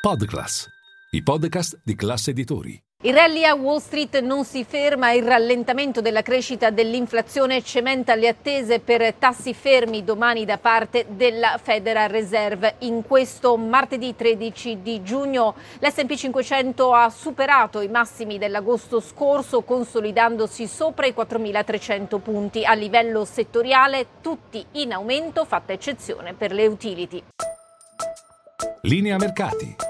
Podclass, i podcast di classe editori. Il rally a Wall Street non si ferma, il rallentamento della crescita dell'inflazione cementa le attese per tassi fermi domani da parte della Federal Reserve. In questo martedì 13 di giugno l'SP 500 ha superato i massimi dell'agosto scorso consolidandosi sopra i 4.300 punti. A livello settoriale tutti in aumento, fatta eccezione per le utility. Linea mercati.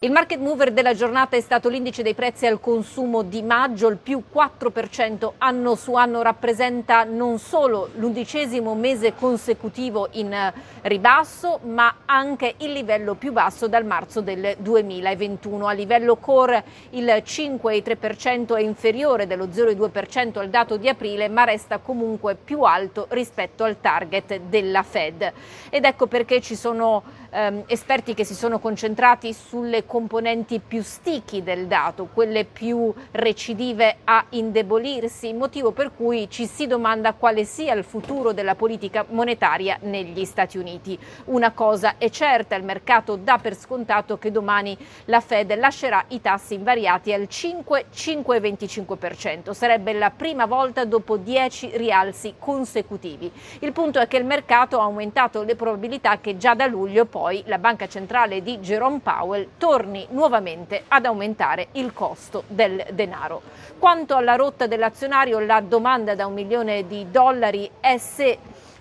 Il market mover della giornata è stato l'indice dei prezzi al consumo di maggio, il più 4% anno su anno rappresenta non solo l'undicesimo mese consecutivo in eh, ribasso, ma anche il livello più basso dal marzo del 2021. A livello core il 5,3% è inferiore dello 0,2% al dato di aprile, ma resta comunque più alto rispetto al target della Fed. Ed ecco perché ci sono ehm, esperti che si sono concentrati sulle componenti più sticky del dato, quelle più recidive a indebolirsi, motivo per cui ci si domanda quale sia il futuro della politica monetaria negli Stati Uniti. Una cosa è certa, il mercato dà per scontato che domani la Fed lascerà i tassi invariati al 5-5,25%. Sarebbe la prima volta dopo 10 rialzi consecutivi. Il punto è che il mercato ha aumentato le probabilità che già da luglio poi la banca centrale di Jerome Powell torni torni nuovamente ad aumentare il costo del denaro. Quanto alla rotta dell'azionario, la domanda da un milione di dollari è se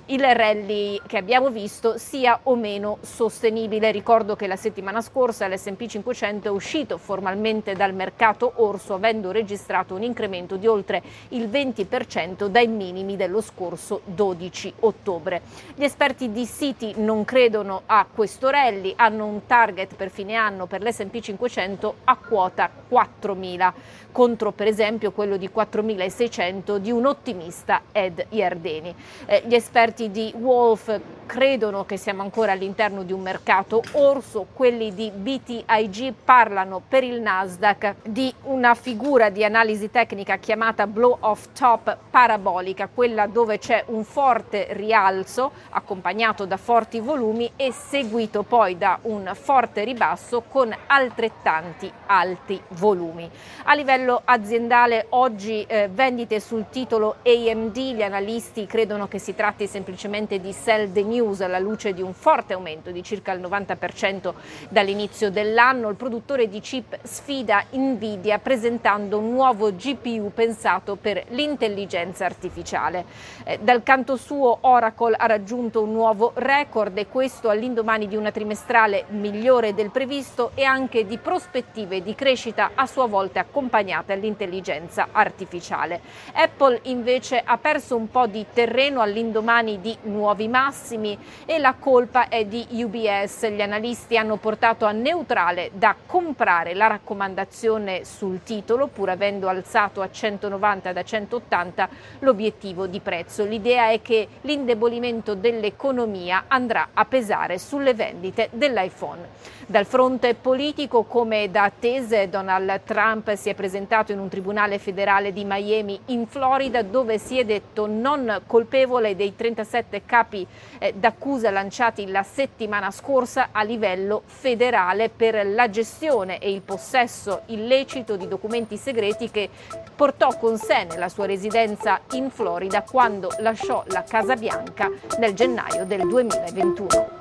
il rally che abbiamo visto sia o meno sostenibile. Ricordo che la settimana scorsa l'SP 500 è uscito formalmente dal mercato orso avendo registrato un incremento di oltre il 20% dai minimi dello scorso 12 ottobre. Gli esperti di Citi non credono a questo rally, hanno un target per fine anno per l'SP 500 a quota 4.000 contro per esempio quello di 4.600 di un ottimista Ed Iardeni. Eh, gli esperti di Wolf credono che siamo ancora all'interno di un mercato orso, quelli di BTIG parlano per il Nasdaq di una figura di analisi tecnica chiamata blow off top parabolica, quella dove c'è un forte rialzo accompagnato da forti volumi e seguito poi da un forte ribasso con altrettanti alti volumi. A livello aziendale oggi eh, vendite sul titolo AMD, gli analisti credono che si tratti semplicemente di sell the news News alla luce di un forte aumento di circa il 90% dall'inizio dell'anno. Il produttore di chip sfida Nvidia presentando un nuovo GPU pensato per l'intelligenza artificiale. Eh, dal canto suo Oracle ha raggiunto un nuovo record e questo all'indomani di una trimestrale migliore del previsto e anche di prospettive di crescita a sua volta accompagnate all'intelligenza artificiale. Apple invece ha perso un po' di terreno all'indomani di nuovi massimi problemi e la colpa è di UBS. Gli analisti hanno portato a neutrale da comprare la raccomandazione sul titolo pur avendo alzato a 190 da 180 l'obiettivo di prezzo. L'idea è che l'indebolimento dell'economia andrà a pesare sulle vendite dell'iPhone. Dal fronte politico, come da attese, Donald Trump si è presentato in un tribunale federale di Miami in Florida dove si è detto non colpevole dei 37 capi eh, d'accusa lanciati la settimana scorsa a livello federale per la gestione e il possesso illecito di documenti segreti che portò con sé nella sua residenza in Florida quando lasciò la Casa Bianca nel gennaio del 2021.